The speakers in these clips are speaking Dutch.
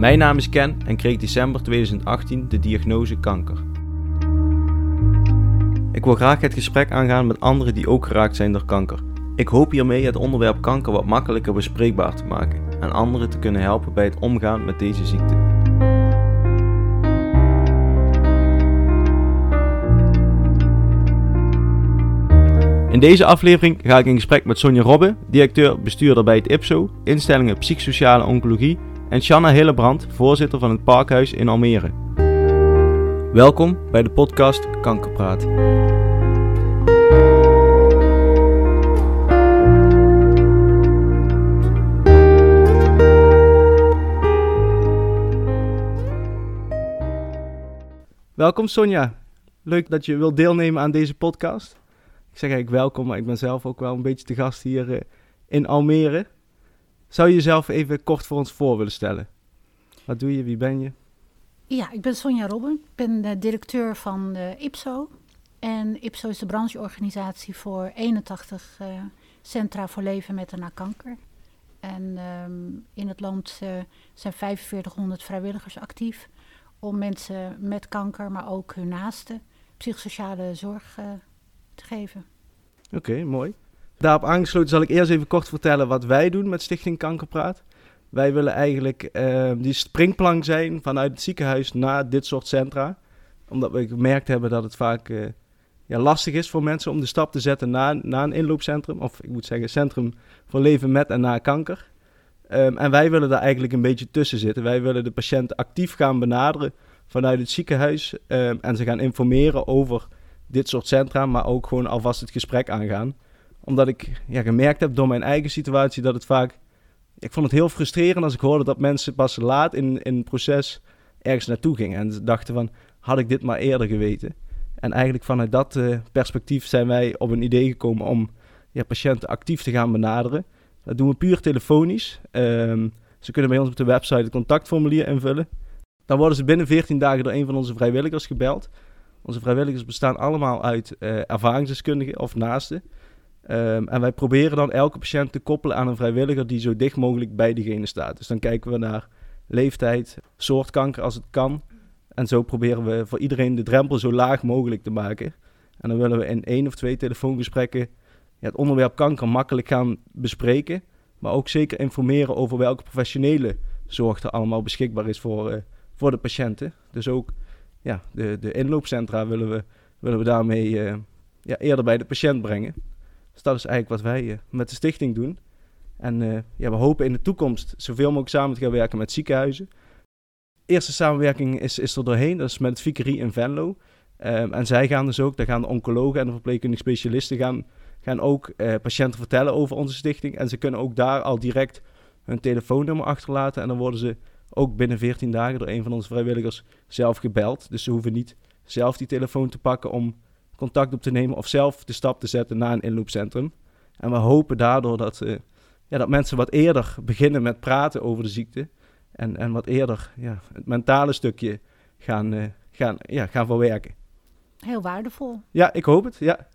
Mijn naam is Ken en kreeg december 2018 de diagnose kanker. Ik wil graag het gesprek aangaan met anderen die ook geraakt zijn door kanker. Ik hoop hiermee het onderwerp kanker wat makkelijker bespreekbaar te maken en anderen te kunnen helpen bij het omgaan met deze ziekte. In deze aflevering ga ik in gesprek met Sonja Robbe, directeur bestuurder bij het IPSO, instellingen psychosociale oncologie, en Shanna Hillebrand, voorzitter van het Parkhuis in Almere. Welkom bij de podcast Kankerpraat. Welkom Sonja. Leuk dat je wilt deelnemen aan deze podcast. Ik zeg eigenlijk welkom, maar ik ben zelf ook wel een beetje te gast hier eh, in Almere. Zou je jezelf even kort voor ons voor willen stellen? Wat doe je? Wie ben je? Ja, ik ben Sonja Robben. Ik ben de directeur van de IPSO. En IPSO is de brancheorganisatie voor 81 uh, eh, centra voor leven met en na kanker. En um, in het land uh, zijn 4500 vrijwilligers actief om mensen met kanker, maar ook hun naasten, psychosociale zorg uh, te geven. Oké, okay, mooi. Daarop aangesloten zal ik eerst even kort vertellen wat wij doen met Stichting Kankerpraat. Wij willen eigenlijk uh, die springplank zijn vanuit het ziekenhuis naar dit soort centra. Omdat we gemerkt hebben dat het vaak uh, ja, lastig is voor mensen om de stap te zetten naar, naar een inloopcentrum. Of ik moet zeggen, centrum voor leven met en na kanker. Um, en wij willen daar eigenlijk een beetje tussen zitten. Wij willen de patiënten actief gaan benaderen vanuit het ziekenhuis. Um, en ze gaan informeren over dit soort centra, maar ook gewoon alvast het gesprek aangaan omdat ik ja, gemerkt heb door mijn eigen situatie dat het vaak... Ik vond het heel frustrerend als ik hoorde dat mensen pas laat in, in het proces ergens naartoe gingen. En dachten van, had ik dit maar eerder geweten? En eigenlijk vanuit dat uh, perspectief zijn wij op een idee gekomen om ja, patiënten actief te gaan benaderen. Dat doen we puur telefonisch. Um, ze kunnen bij ons op de website het contactformulier invullen. Dan worden ze binnen 14 dagen door een van onze vrijwilligers gebeld. Onze vrijwilligers bestaan allemaal uit uh, ervaringsdeskundigen of naasten. Um, en wij proberen dan elke patiënt te koppelen aan een vrijwilliger die zo dicht mogelijk bij diegene staat. Dus dan kijken we naar leeftijd, soort kanker als het kan. En zo proberen we voor iedereen de drempel zo laag mogelijk te maken. En dan willen we in één of twee telefoongesprekken ja, het onderwerp kanker makkelijk gaan bespreken. Maar ook zeker informeren over welke professionele zorg er allemaal beschikbaar is voor, uh, voor de patiënten. Dus ook ja, de, de inloopcentra willen we, willen we daarmee uh, ja, eerder bij de patiënt brengen. Dus dat is eigenlijk wat wij uh, met de stichting doen. En uh, ja, we hopen in de toekomst zoveel mogelijk samen te gaan werken met ziekenhuizen. Eerste samenwerking is, is er doorheen, dat is met het in Venlo. Um, en zij gaan dus ook, daar gaan de oncologen en de verpleegkundige specialisten gaan, gaan ook uh, patiënten vertellen over onze stichting. En ze kunnen ook daar al direct hun telefoonnummer achterlaten. En dan worden ze ook binnen 14 dagen door een van onze vrijwilligers zelf gebeld. Dus ze hoeven niet zelf die telefoon te pakken om contact op te nemen of zelf de stap te zetten naar een inloopcentrum. En we hopen daardoor dat, uh, ja, dat mensen wat eerder beginnen met praten over de ziekte. En, en wat eerder ja, het mentale stukje gaan, uh, gaan, ja, gaan verwerken. Heel waardevol. Ja, ik hoop het. Ja.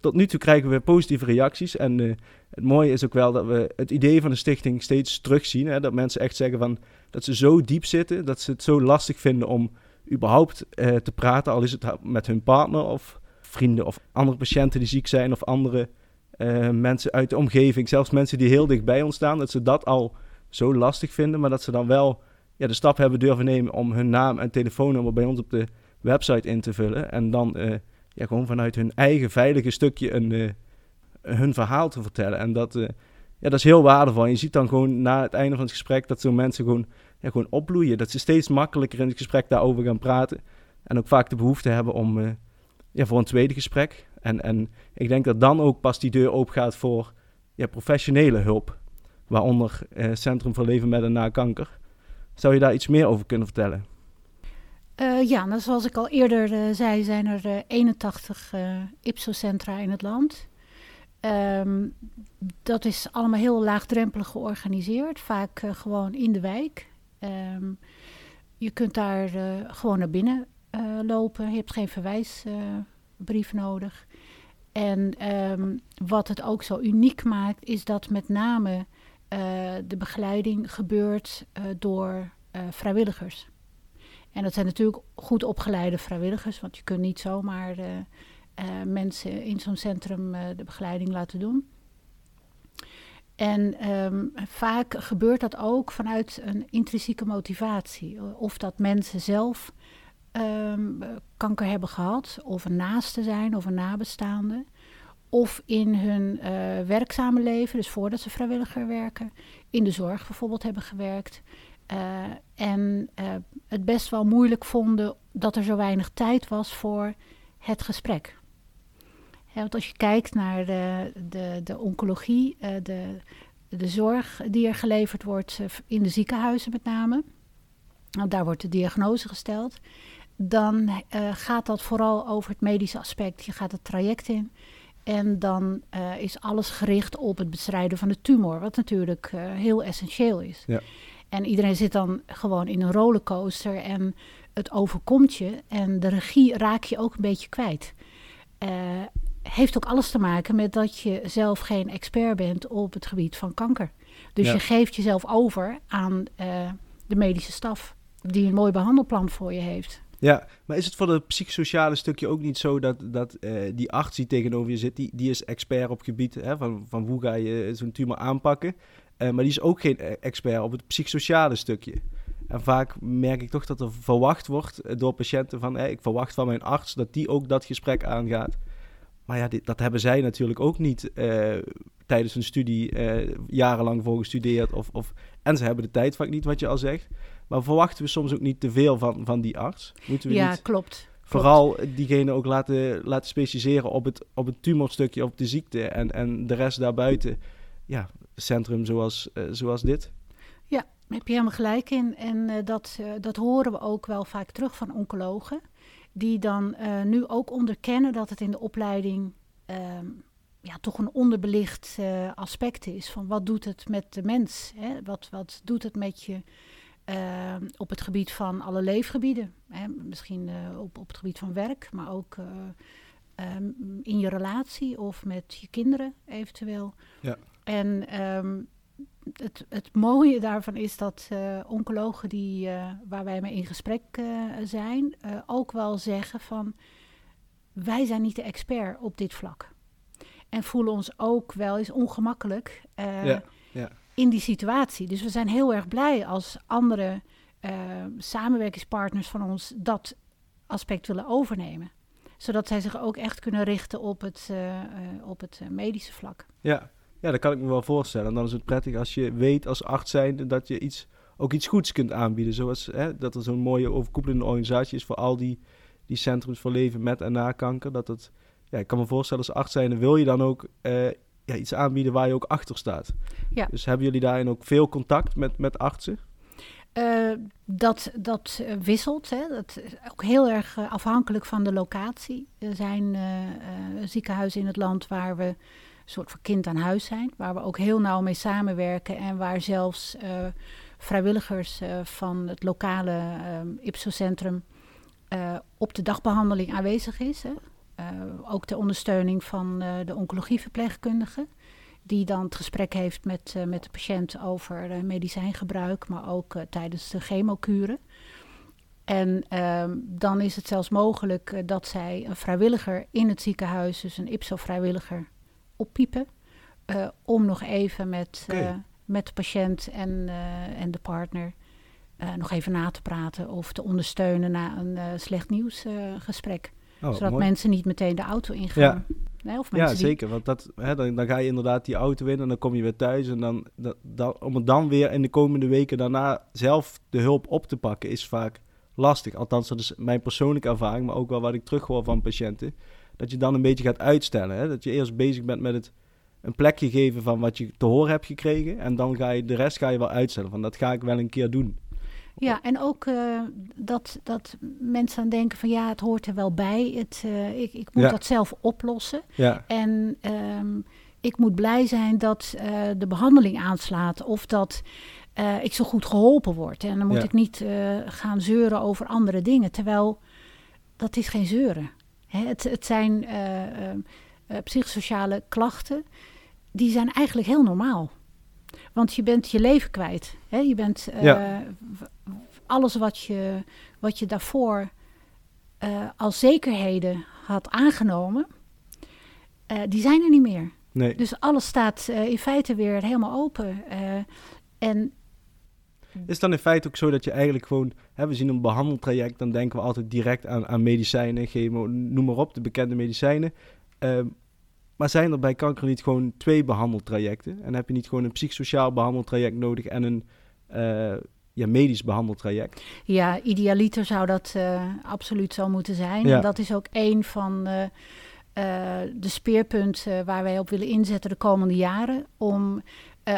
Tot nu toe krijgen we positieve reacties. En uh, het mooie is ook wel dat we het idee van de stichting steeds terugzien. Hè? Dat mensen echt zeggen van, dat ze zo diep zitten, dat ze het zo lastig vinden om überhaupt te praten. Al is het met hun partner of vrienden of andere patiënten die ziek zijn of andere uh, mensen uit de omgeving, zelfs mensen die heel dicht bij ons staan, dat ze dat al zo lastig vinden, maar dat ze dan wel ja, de stap hebben durven nemen om hun naam en telefoonnummer bij ons op de website in te vullen en dan uh, ja, gewoon vanuit hun eigen veilige stukje een, uh, hun verhaal te vertellen. En dat, ja, dat is heel waardevol. En je ziet dan gewoon na het einde van het gesprek dat zo'n mensen gewoon, ja, gewoon opbloeien. Dat ze steeds makkelijker in het gesprek daarover gaan praten. En ook vaak de behoefte hebben om ja, voor een tweede gesprek. En, en ik denk dat dan ook pas die deur open gaat voor professionele hulp. Waaronder eh, Centrum voor Leven met en na kanker. Zou je daar iets meer over kunnen vertellen? Uh, ja, nou, zoals ik al eerder uh, zei, zijn er 81 uh, IPSO-centra in het land. Um, dat is allemaal heel laagdrempelig georganiseerd, vaak gewoon in de wijk. Um, je kunt daar gewoon naar binnen lopen. Je hebt geen verwijsbrief uh, nodig. En um, wat het ook zo uniek maakt, is dat met name uh, de begeleiding gebeurt door vrijwilligers. En dat zijn natuurlijk goed opgeleide vrijwilligers, want je kunt niet zomaar mensen in zo'n centrum de begeleiding laten doen. En ehm, vaak gebeurt dat ook vanuit een intrinsieke motivatie. Of dat mensen zelf ehm, kanker hebben gehad, of een naaste zijn, of een nabestaande. Of in hun uh, werkzame leven, dus voordat ze vrijwilliger werken, in de zorg bijvoorbeeld hebben gewerkt. Uh, en uh, het best wel moeilijk vonden dat er zo weinig tijd was voor het gesprek want als je kijkt naar de, de, de oncologie, de, de zorg die er geleverd wordt in de ziekenhuizen met name, daar wordt de diagnose gesteld, dan uh, gaat dat vooral over het medische aspect. Je gaat het traject in en dan is alles gericht op het bestrijden van de tumor, wat natuurlijk heel essentieel is. Ja. En iedereen zit dan gewoon in een rollercoaster en het overkomt je en de regie raak je ook een beetje kwijt. Heeft ook alles te maken met dat je zelf geen expert bent op het gebied van kanker. Dus je geeft jezelf over aan de medische staf, die een mooi behandelplan voor je heeft. Ja, maar is het voor het psychosociale stukje ook niet zo dat, dat uh, die arts die tegenover je zit, die, die is expert op gebied hè, van, van hoe ga je zo'n tumor aanpakken, uh, maar die is ook geen expert op het psychosociale stukje. En vaak merk ik toch dat er verwacht wordt door patiënten van, ik verwacht van mijn arts dat die ook dat gesprek aangaat. Maar ja, dit, dat hebben zij natuurlijk ook niet tijdens hun studie jarenlang voor gestudeerd. Of, of, en ze hebben de tijd vaak niet, wat je al zegt. Maar verwachten we soms ook niet te veel van, van die arts? Moeten we ja, niet klopt. Vooral diegene ook laten, laten specialiseren op het, op het tumorstukje, op de ziekte. En, en de rest daarbuiten, ja, centrum zoals, uh, zoals dit. Ja, heb je helemaal gelijk in. En dat, dat horen we ook wel vaak terug van oncologen die dan nu ook onderkennen dat het in de opleiding uh, ja, toch een onderbelicht aspect is. Van wat doet het met de mens? Hè? Wat, wat doet het met je ehm, op het gebied van alle leefgebieden? Hè? Misschien eh, op, op het gebied van werk, maar ook ehm, in je relatie of met je kinderen eventueel. Ja. En het, het mooie daarvan is dat uh, oncologen die, waar wij mee in gesprek zijn, ook wel zeggen van wij zijn niet de expert op dit vlak. En voelen ons ook wel eens ongemakkelijk ja. In die situatie. Dus we zijn heel erg blij als andere samenwerkingspartners van ons dat aspect willen overnemen. Zodat zij zich ook echt kunnen richten op het, op het medische vlak. Ja, ja, dat kan ik me wel voorstellen. En dan is het prettig als je weet als arts zijnde dat je iets, ook iets goeds kunt aanbieden. Zoals hè, dat er zo'n mooie overkoepelende organisatie is voor al die, die centrums voor leven met en na kanker. Dat het, ja, ik kan me voorstellen als arts zijnde wil je dan ook ja, iets aanbieden waar je ook achter staat. Ja. Dus hebben jullie daarin ook veel contact met, met artsen? Uh, dat dat uh, wisselt. Hè. Dat is ook heel erg uh, afhankelijk van de locatie. Er zijn ziekenhuizen in het land waar we soort van kind aan huis zijn. Waar we ook heel nauw mee samenwerken en waar zelfs vrijwilligers van het lokale IPSO-centrum op de dagbehandeling aanwezig is. Hè. Ook de ondersteuning van de oncologieverpleegkundige. Die dan het gesprek heeft met, met de patiënt over medicijngebruik, maar ook tijdens de chemokuren. En ehm, dan is het zelfs mogelijk dat zij een vrijwilliger in het ziekenhuis, dus een IPSO-vrijwilliger, oppiepen. Uh, om nog even met, met de patiënt en, en de partner nog even na te praten of te ondersteunen na een slecht nieuwsgesprek. Oh, zodat mooi. mensen niet meteen de auto ingaan. Ja. Nee, of ja, zeker. Want dat, hè, dan, dan, ga je inderdaad die auto in en dan kom je weer thuis. En dan, dat, dat, om het dan weer in de komende weken daarna zelf de hulp op te pakken, is vaak lastig. Althans, dat is mijn persoonlijke ervaring, maar ook wel wat ik terughoor van patiënten dat je dan een beetje gaat uitstellen. Hè? Dat je eerst bezig bent met het een plekje geven van wat je te horen hebt gekregen. En dan ga je de rest ga je wel uitstellen. Van dat ga ik wel een keer doen. Ja, en ook uh, dat, dat mensen aan denken van ja, het hoort er wel bij. Het, uh, ik, ik moet ja. dat zelf oplossen. Ja. En um, ik moet blij zijn dat uh, de behandeling aanslaat. Of dat ik zo goed geholpen word. En dan moet ja. ik niet gaan zeuren over andere dingen. Terwijl dat is geen zeuren. Hè, het, het, zijn uh, psychosociale klachten, die zijn eigenlijk heel normaal. Want je bent je leven kwijt. Hè? Je bent, uh, ja. alles wat je, wat je daarvoor uh, als zekerheden had aangenomen, uh, die zijn er niet meer. Nee. Dus alles staat in feite weer helemaal open. en is het dan in feite ook zo dat je eigenlijk gewoon, hè, we zien een behandeltraject, dan denken we altijd direct aan, aan medicijnen, chemo, noem maar op, de bekende medicijnen. Uh, maar zijn er bij kanker niet gewoon twee behandeltrajecten? En heb je niet gewoon een psychosociaal behandeltraject nodig en een uh, ja, medisch behandeltraject? Ja, idealiter zou dat uh, absoluut zo moeten zijn. Ja. En dat is ook een van uh, de speerpunten waar wij op willen inzetten de komende jaren. Om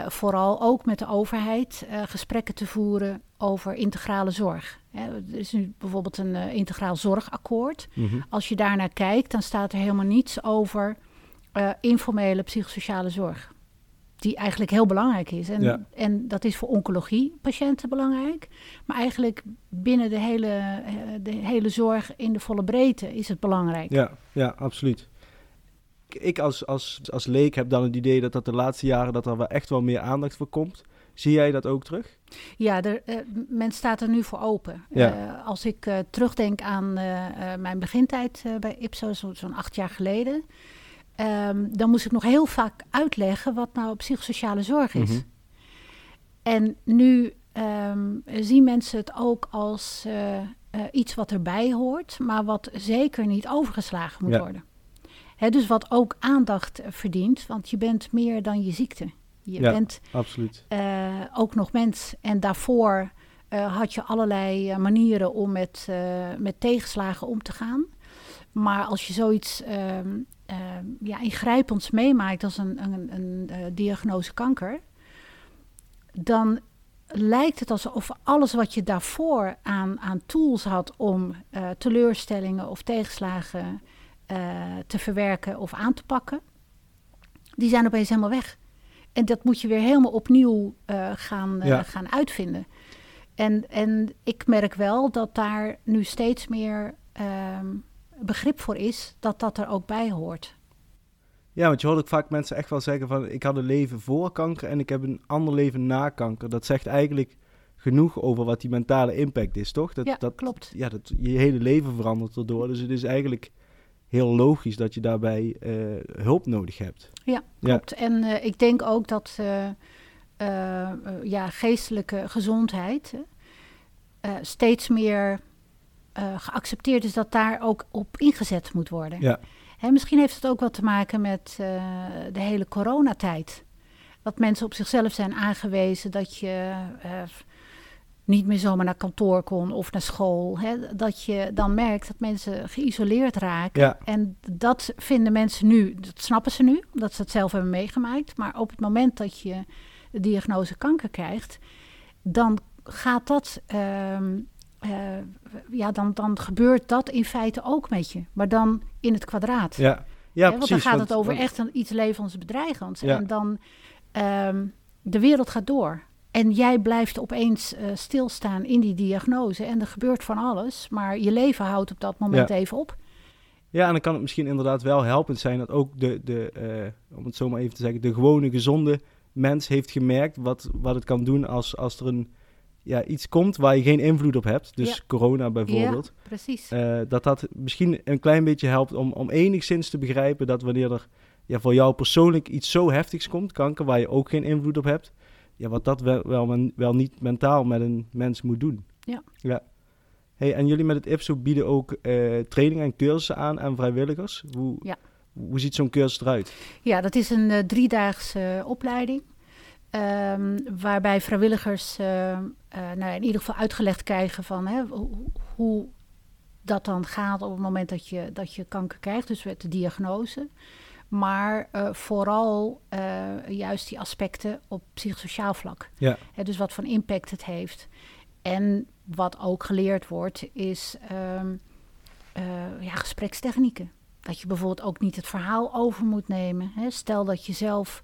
vooral ook met de overheid gesprekken te voeren over integrale zorg. Hè, er is nu bijvoorbeeld een integraal zorgakkoord. Mm -hmm. Als je daarnaar kijkt, dan staat er helemaal niets over informele psychosociale zorg. Die eigenlijk heel belangrijk is. En, ja. en dat is voor oncologiepatiënten belangrijk. Maar eigenlijk binnen de hele, de hele zorg in de volle breedte is het belangrijk. Ja, ja absoluut ik als, als, als leek heb dan het idee dat dat de laatste jaren dat er wel echt wel meer aandacht voor komt. Zie jij dat ook terug? Ja, er, uh, men staat er nu voor open. Ja. Uh, als ik uh, terugdenk aan mijn begintijd bij Ipsos, zo'n zo acht jaar geleden, um, dan moest ik nog heel vaak uitleggen wat nou psychosociale zorg is. Mm -hmm. En nu um, zien mensen het ook als iets wat erbij hoort, maar wat zeker niet overgeslagen moet ja. worden. Dus wat ook aandacht verdient, want je bent meer dan je ziekte. Je ja, bent absoluut. Uh, ook nog mens. En daarvoor had je allerlei manieren om met, met tegenslagen om te gaan. Maar als je zoiets ja, ingrijpends meemaakt als een, een, een diagnose kanker, dan lijkt het alsof alles wat je daarvoor aan, aan tools had om teleurstellingen of tegenslagen uh, te verwerken of aan te pakken, die zijn opeens helemaal weg. En dat moet je weer helemaal opnieuw uh, gaan, Ja. gaan uitvinden. En, en ik merk wel dat daar nu steeds meer ehm, begrip voor is dat dat er ook bij hoort. Ja, want je hoort ook vaak mensen echt wel zeggen van... ik had een leven voor kanker en ik heb een ander leven na kanker. Dat zegt eigenlijk genoeg over wat die mentale impact is, toch? Dat, Ja, dat, klopt. Ja, dat je hele leven verandert erdoor. Dus het is eigenlijk heel logisch dat je daarbij eh, hulp nodig hebt. Ja, Ja. klopt. En eh, ik denk ook dat eh, ja, geestelijke gezondheid steeds meer eh, geaccepteerd is dat daar ook op ingezet moet worden. Ja. Hè, misschien heeft het ook wat te maken met eh, de hele coronatijd. Dat mensen op zichzelf zijn aangewezen dat je eh, niet meer zomaar naar kantoor kon of naar school. Hè, dat je dan merkt dat mensen geïsoleerd raken. Ja. En dat vinden mensen nu, dat snappen ze nu, omdat ze het zelf hebben meegemaakt. Maar op het moment dat je de diagnose kanker krijgt, dan gaat dat. ehm, eh, ja, dan, dan gebeurt dat in feite ook met je, maar dan in het kwadraat. Ja, ja want precies. dan gaat het over want- echt een, iets levensbedreigends. Ja. En dan, ehm, de wereld gaat door. En jij blijft opeens eh, stilstaan in die diagnose. En er gebeurt van alles, maar je leven houdt op dat moment Ja. even op. Ja, en dan kan het misschien inderdaad wel helpend zijn dat ook de, de eh, om het zo maar even te zeggen, de gewone gezonde mens heeft gemerkt wat, wat het kan doen als, als er een, ja, iets komt waar je geen invloed op hebt. Dus Ja. corona bijvoorbeeld. Ja, precies. Eh, dat dat misschien een klein beetje helpt om, om enigszins te begrijpen dat wanneer er ja, voor jou persoonlijk iets zo heftigs komt, kanker, waar je ook geen invloed op hebt, ja, wat dat wel, wel, men- wel niet mentaal met een mens moet doen. Ja. ja. Hey, en jullie met het IPSO bieden ook eh trainingen en cursussen aan aan vrijwilligers. Hoe, Ja. hoe ziet zo'n cursus eruit? Ja, dat is een eh, driedaagse opleiding. Ehm, waarbij vrijwilligers eh, eh, nou ja, in ieder geval uitgelegd krijgen van hè, hoe, hoe dat dan gaat op het moment dat je, dat je kanker krijgt, dus met de diagnose. Maar eh, vooral juist die aspecten op psychosociaal vlak. Ja. Hè, dus wat voor impact het heeft. En wat ook geleerd wordt, is ehm, eh, ja, gesprekstechnieken. Dat je bijvoorbeeld ook niet het verhaal over moet nemen. Hè. Stel dat je zelf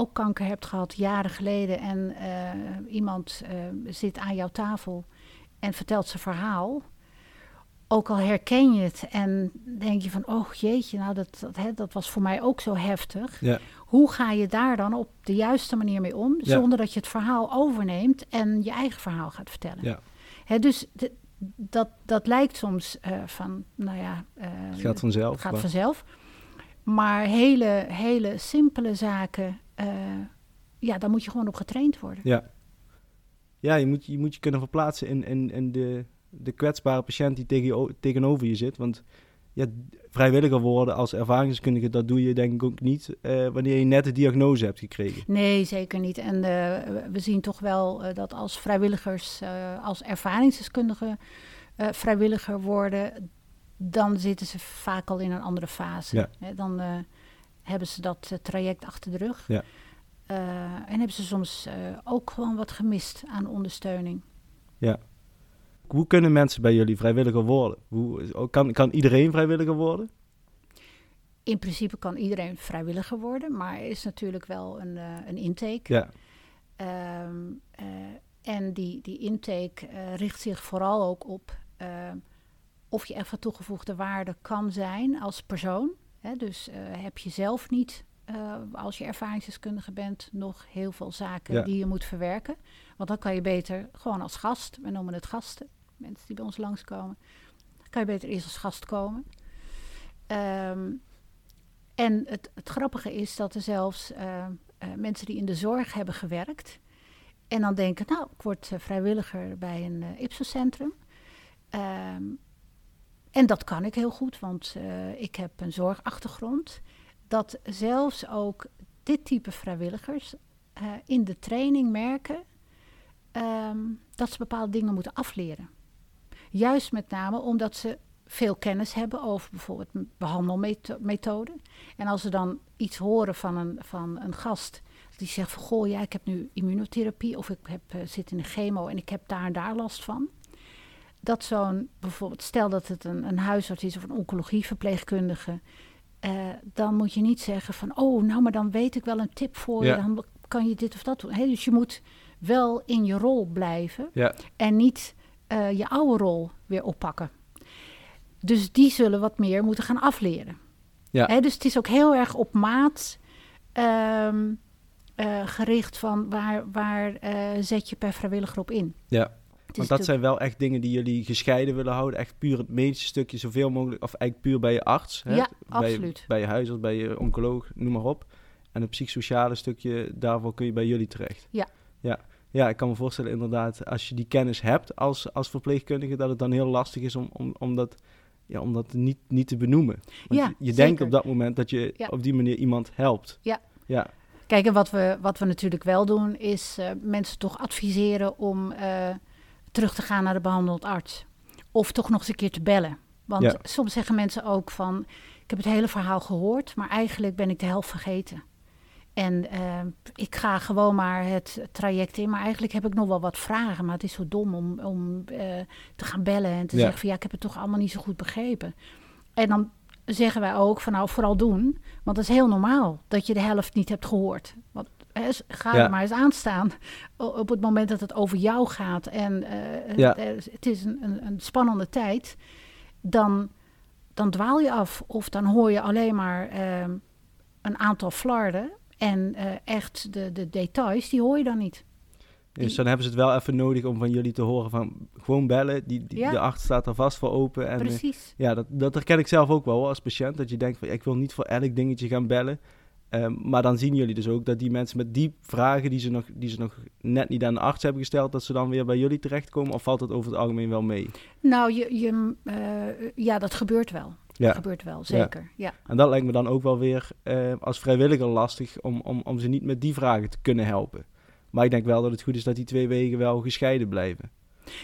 ook kanker hebt gehad jaren geleden en eh, iemand eh, zit aan jouw tafel en vertelt zijn verhaal. Ook al herken je het en denk je van, oh jeetje, nou dat, dat, hè, dat was voor mij ook zo heftig. Ja. Hoe ga je daar dan op de juiste manier mee om, Ja. zonder dat je het verhaal overneemt en je eigen verhaal gaat vertellen? Ja. Hè, dus de- dat, dat lijkt soms eh, van, nou ja... Het gaat vanzelf. gaat vanzelf. Maar hele, hele simpele zaken, eh, ja, daar moet je gewoon op getraind worden. Ja, ja je, moet, je moet je kunnen verplaatsen in, in, in de, de kwetsbare patiënt die tegen je, tegenover je zit. Want ja, vrijwilliger worden als ervaringsdeskundige, dat doe je denk ik ook niet eh, wanneer je net de diagnose hebt gekregen. Nee, zeker niet. En eh, we zien toch wel dat als vrijwilligers, als ervaringsdeskundigen vrijwilliger worden, dan zitten ze vaak al in een andere fase. Ja. Hè, dan eh, hebben ze dat eh, traject achter de rug. Ja. Eh, en hebben ze soms ook gewoon wat gemist aan ondersteuning. Hoe kunnen mensen bij jullie vrijwilliger worden? Hoe, kan, kan iedereen vrijwilliger worden? In principe kan iedereen vrijwilliger worden, maar er is natuurlijk wel een, een intake. Ja, Ehm, eh, en die, die intake richt zich vooral ook op eh, of je echt van toegevoegde waarde kan zijn als persoon. Hè? Dus eh, heb je zelf niet, eh, als je ervaringsdeskundige bent, nog heel veel zaken Ja. die je moet verwerken. Want dan kan je beter gewoon als gast, we noemen het gasten, mensen die bij ons langskomen, kan je beter eerst als gast komen. Ehm, en het, het grappige is dat er zelfs eh, mensen die in de zorg hebben gewerkt. En dan denken, nou, ik word vrijwilliger bij een eh, Ipsos-centrum. En dat kan ik heel goed, want eh, ik heb een zorgachtergrond. Dat zelfs ook dit type vrijwilligers eh, in de training merken ehm, dat ze bepaalde dingen moeten afleren. Juist met name omdat ze veel kennis hebben over bijvoorbeeld behandelmethoden. En als ze dan iets horen van een, van een gast die zegt van goh, ja, ik heb nu immunotherapie of ik heb, eh, zit in een chemo en ik heb daar en daar last van. Dat zo'n bijvoorbeeld, stel dat het een, een huisarts is of een oncologieverpleegkundige, eh, dan moet je niet zeggen van oh, nou, maar dan weet ik wel een tip voor Ja. je, dan kan je dit of dat doen. Dus je moet wel in je rol blijven ja, en niet eh, je oude rol weer oppakken. Dus die zullen wat meer moeten gaan afleren. Ja. Dus het is ook heel erg op maat ehm, eh, gericht van waar, waar zet je per vrijwilliger op in. ja. Want dat zijn wel echt dingen die jullie gescheiden willen houden. Echt puur het medische stukje, zoveel mogelijk. Of eigenlijk puur bij je arts. Hè? Ja, bij, absoluut. Bij je huisarts, bij je oncoloog, noem maar op. En het psychosociale stukje, daarvoor kun je bij jullie terecht. Ja. Ja, ja ik kan me voorstellen inderdaad, als je die kennis hebt als, als verpleegkundige, dat het dan heel lastig is om, om, om dat, ja, om dat niet, niet te benoemen. Want Ja, je, je denkt op dat moment dat je Ja. op die manier iemand helpt. Ja. Ja, Kijk, en wat we, wat we natuurlijk wel doen, is eh, mensen toch adviseren om eh, terug te gaan naar de behandelend arts. Of toch nog eens een keer te bellen. Want Ja. soms zeggen mensen ook van, ik heb het hele verhaal gehoord, maar eigenlijk ben ik de helft vergeten. En eh, ik ga gewoon maar het traject in, maar eigenlijk heb ik nog wel wat vragen. Maar het is zo dom om, om eh, te gaan bellen en te Ja. zeggen van, ja, ik heb het toch allemaal niet zo goed begrepen. En dan zeggen wij ook van, nou, vooral doen. Want het is heel normaal dat je de helft niet hebt gehoord. Want ga Ja. er maar eens aan staan op het moment dat het over jou gaat. En eh, Ja. het, het is een, een, een spannende tijd. Dan, dan dwaal je af of dan hoor je alleen maar ehm, een aantal flarden. En eh, echt de, de details, die hoor je dan niet. Dus dan hebben ze het wel even nodig om van jullie te horen van gewoon bellen. Die, die, Ja. De arts staat er vast voor open. En, eh, Precies. Ja, dat, dat herken ik zelf ook wel als patiënt. Dat je denkt van ja, ik wil niet voor elk dingetje gaan bellen. Ehm, maar dan zien jullie dus ook dat die mensen met die vragen die ze, nog, die ze nog net niet aan de arts hebben gesteld, dat ze dan weer bij jullie terechtkomen. Of valt het over het algemeen wel mee? Nou, je, je, eh, ja, dat gebeurt wel. Ja. Dat gebeurt wel, zeker. Ja. En dat lijkt me dan ook wel weer eh, als vrijwilliger lastig om, om, om ze niet met die vragen te kunnen helpen. Maar ik denk wel dat het goed is dat die twee wegen wel gescheiden blijven.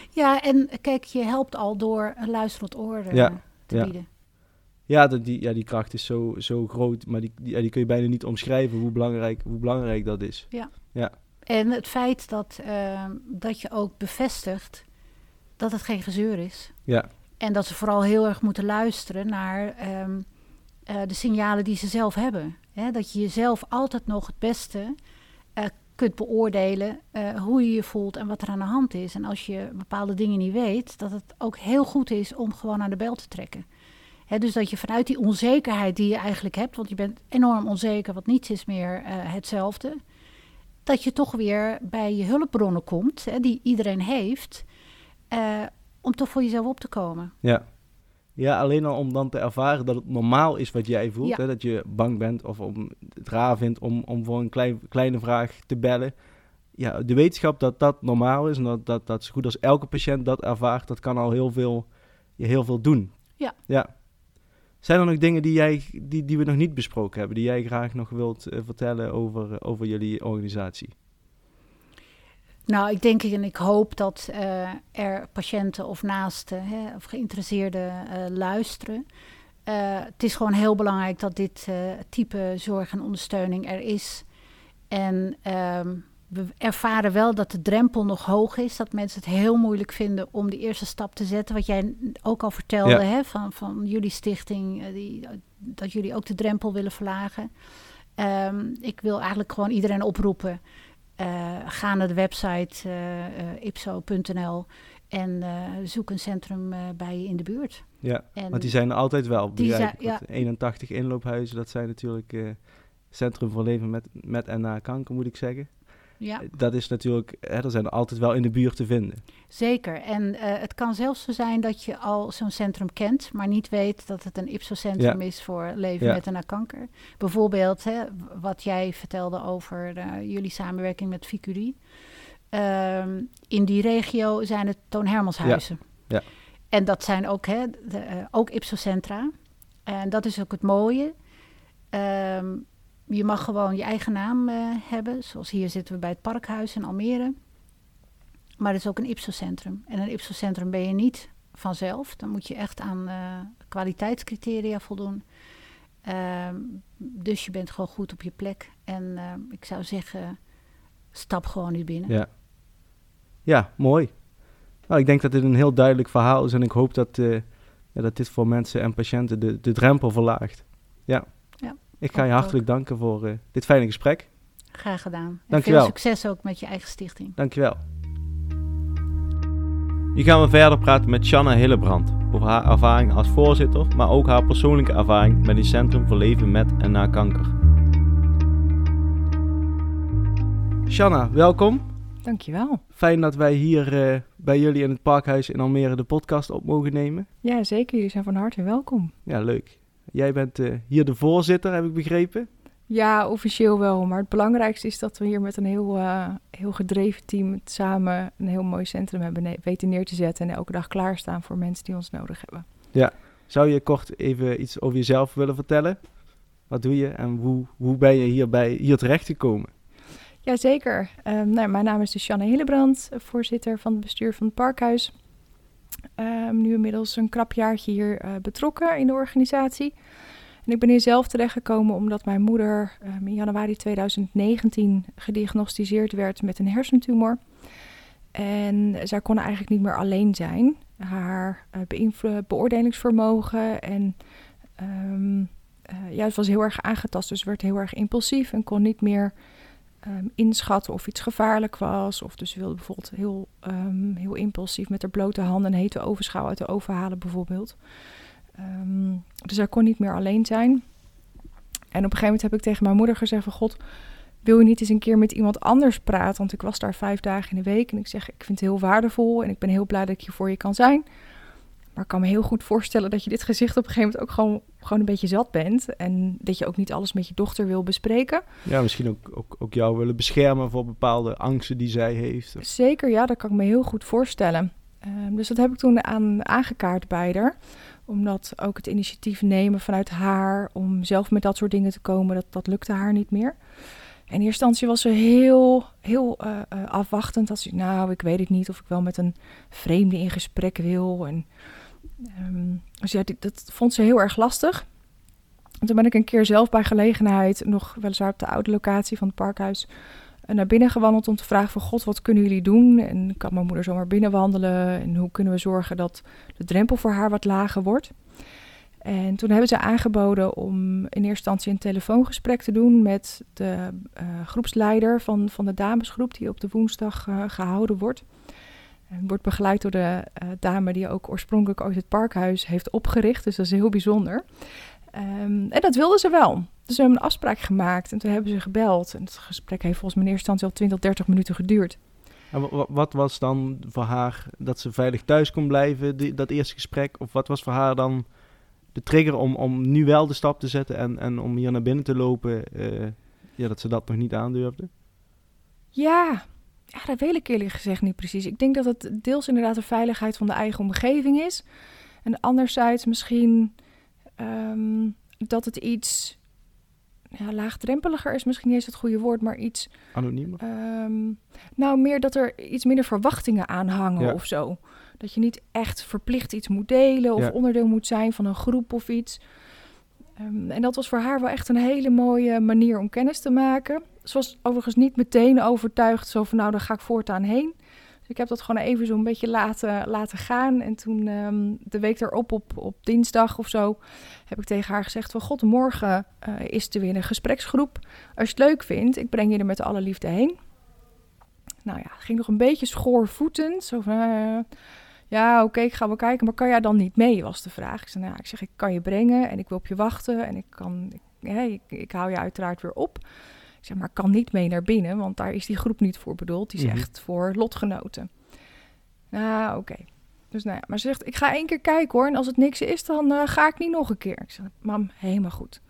Ja, en kijk, je helpt al door een luisterend oor eh, Ja, te ja. bieden. Ja, dat, die, ja die kracht is zo, zo groot, maar die, die, ja, die kun je bijna niet omschrijven hoe belangrijk, hoe belangrijk dat is. En het feit dat, eh, dat je ook bevestigt dat het geen gezeur is. Ja, En dat ze vooral heel erg moeten luisteren naar ehm, eh, de signalen die ze zelf hebben. Hè, dat je jezelf altijd nog het beste eh, kunt beoordelen eh, hoe je je voelt en wat er aan de hand is. En als je bepaalde dingen niet weet, dat het ook heel goed is om gewoon aan de bel te trekken. Dus dat je vanuit die onzekerheid die je eigenlijk hebt, want je bent enorm onzeker, want niets is meer eh, hetzelfde, dat je toch weer bij je hulpbronnen komt, die iedereen heeft. eh, om toch voor jezelf op te komen. Ja. Ja, alleen al om dan te ervaren dat het normaal is wat jij voelt. Ja. Hè? Dat je bang bent of om het raar vindt om, om voor een klein, kleine vraag te bellen. Ja, de wetenschap dat dat normaal is en dat, dat, dat zo goed als elke patiënt dat ervaart, dat kan al heel veel, je heel veel doen. Ja. ja. Zijn er nog dingen die, jij, die, die we nog niet besproken hebben, die jij graag nog wilt eh, vertellen over, over jullie organisatie? Nou, ik denk en ik hoop dat eh, er patiënten of naasten hè, of geïnteresseerden eh, luisteren. Eh, het is gewoon heel belangrijk dat dit eh, type zorg en ondersteuning er is. En ehm, we ervaren wel dat de drempel nog hoog is. Dat mensen het heel moeilijk vinden om die eerste stap te zetten. Wat jij ook al vertelde Ja. hè, van, van jullie stichting. eh, die, dat jullie ook de drempel willen verlagen. Ehm, ik wil eigenlijk gewoon iedereen oproepen. Eh, ga naar de website eh, ipso.nl en zoek een centrum bij je in de buurt. Ja, En want die zijn er altijd wel. Die zijn- ik. Want 81 inloophuizen, dat zijn natuurlijk Centrum voor Leven met, met en na kanker, moet ik zeggen. Ja, Dat is natuurlijk, hè, er zijn er altijd wel in de buurt te vinden. zeker. En eh, het kan zelfs zo zijn dat je al zo'n centrum kent, maar niet weet dat het een Ipso-centrum is voor leven Ja. met en na kanker. Bijvoorbeeld hè, wat jij vertelde over eh, jullie samenwerking met Vicurie. Ehm, in die regio zijn het Toon Hermanshuizen. Ja. En dat zijn ook, hè, de, eh, ook Ipso-centra. En dat is ook het mooie. Ehm, je mag gewoon je eigen naam eh, hebben. Zoals hier zitten we bij het Parkhuis in Almere. Maar het is ook een Ipso-centrum. En een Ipso-centrum ben je niet vanzelf. Dan moet je echt aan eh, kwaliteitscriteria voldoen. Ehm, dus je bent gewoon goed op je plek. En ehm, ik zou zeggen, stap gewoon nu binnen. Ja, ja mooi. Nou, ik denk dat dit een heel duidelijk verhaal is en ik hoop dat, eh, ja, dat dit voor mensen en patiënten de, de drempel verlaagt. Ja. Ik ga je hartelijk danken voor eh, dit fijne gesprek. Graag gedaan. En Dankjewel. veel succes ook met je eigen stichting. Dankjewel. Nu gaan we verder praten met Shanna Hillebrand over haar ervaring als voorzitter, maar ook haar persoonlijke ervaring met het Centrum voor Leven met en na kanker. Shanna, welkom. Dankjewel. Fijn dat wij hier eh, bij jullie in het Parkhuis in Almere de podcast op mogen nemen. Ja, zeker. Jullie zijn van harte welkom. Ja, leuk. Jij bent eh, hier de voorzitter, heb ik begrepen. Ja, officieel wel. Maar het belangrijkste is dat we hier met een heel, eh, heel gedreven team samen een heel mooi centrum hebben weten neer te zetten. En elke dag klaarstaan voor mensen die ons nodig hebben. Zou je kort even iets over jezelf willen vertellen? Wat doe je en hoe, hoe ben je hierbij, hier terechtgekomen? Jazeker. Um, nou, mijn naam is dus Janne Hillebrand, voorzitter van het bestuur van het Parkhuis. Ehm, nu inmiddels een krap jaartje hier eh, betrokken in de organisatie. En ik ben hier zelf terechtgekomen omdat mijn moeder ehm, in januari 2019 gediagnosticeerd werd met een hersentumor. En zij kon eigenlijk niet meer alleen zijn. Haar eh, beoordelingsvermogen en eh, ja, het was heel erg aangetast. Dus werd heel erg impulsief en kon niet meer ehm, inschatten of iets gevaarlijk was. Of dus wilde bijvoorbeeld heel, ehm, heel impulsief met haar blote handen een hete ovenschaal uit de oven halen bijvoorbeeld. Ehm, dus hij kon niet meer alleen zijn. En op een gegeven moment heb ik tegen mijn moeder gezegd van... God, wil je niet eens een keer met iemand anders praten? Want ik was daar vijf dagen in de week. En ik zeg, ik vind het heel waardevol en ik ben heel blij dat ik hier voor je kan zijn. Maar ik kan me heel goed voorstellen dat je dit gezicht op een gegeven moment ook gewoon, gewoon een beetje zat bent. En dat je ook niet alles met je dochter wil bespreken. Ja, misschien ook, ook, ook jou willen beschermen voor bepaalde angsten die zij heeft. Zeker, ja, dat kan ik me heel goed voorstellen. Ehm, dus dat heb ik toen aan, aangekaart bij haar. Omdat ook het initiatief nemen vanuit haar om zelf met dat soort dingen te komen, dat, dat lukte haar niet meer. En in eerste instantie was ze heel, heel eh, eh, afwachtend. Dat ze, nou, ik weet het niet of ik wel met een vreemde in gesprek wil. En, ehm, dus ja, dat vond ze heel erg lastig. En toen ben ik een keer zelf bij gelegenheid, nog weliswaar op de oude locatie van het parkhuis, eh, naar binnen gewandeld om te vragen van God, wat kunnen jullie doen? En kan mijn moeder zomaar binnenwandelen? En hoe kunnen we zorgen dat de drempel voor haar wat lager wordt? En toen hebben ze aangeboden om in eerste instantie een telefoongesprek te doen met de eh, groepsleider van, van de damesgroep die op de woensdag eh, gehouden wordt. En wordt begeleid door de eh, dame die ook oorspronkelijk ooit het parkhuis heeft opgericht. Dus dat is heel bijzonder. Ehm, en dat wilden ze wel. Dus we hebben een afspraak gemaakt en toen hebben ze gebeld. En het gesprek heeft volgens mij in eerste instantie al 20, 30 minuten geduurd. En wat was dan voor haar dat ze veilig thuis kon blijven, die, dat eerste gesprek? Of wat was voor haar dan de trigger om, om nu wel de stap te zetten en, en om hier naar binnen te lopen, uh, ja, dat ze dat nog niet aandurfde? Ja, ja, dat weet ik eerlijk gezegd niet precies. Ik denk dat het deels inderdaad de veiligheid van de eigen omgeving is. En anderzijds misschien um, dat het iets ja, laagdrempeliger is misschien niet eens het goede woord, maar iets... Anoniemer? Um, nou, meer dat er iets minder verwachtingen aan hangen of zo. Dat je niet echt verplicht iets moet delen of onderdeel moet zijn van een groep of iets. Um, en dat was voor haar wel echt een hele mooie manier om kennis te maken. Ze was overigens niet meteen overtuigd, zo van nou, daar ga ik voortaan heen. Dus ik heb dat gewoon even zo'n beetje laten, laten gaan. En toen um, de week erop, op, op dinsdag of zo, heb ik tegen haar gezegd van... God, morgen uh, is er weer een gespreksgroep. Als je het leuk vindt, ik breng je er met alle liefde heen. Nou ja, ging nog een beetje schoorvoetend. Zo van, uh, ja, oké, ik ga wel kijken, maar kan jij dan niet mee, was de vraag. Ik zei, nou, ik zeg, ik kan je brengen en ik wil op je wachten en ik kan... Ik, ik, ik hou je uiteraard weer op zeg maar, kan niet mee naar binnen, want daar is die groep niet voor bedoeld. Die is mhm. echt voor lotgenoten. Nou, oké. Dus nou ja, maar ze zegt, ik ga één keer kijken hoor. En als het niks is, dan uh, ga ik niet nog een keer. Ik zeg, mam, helemaal goed.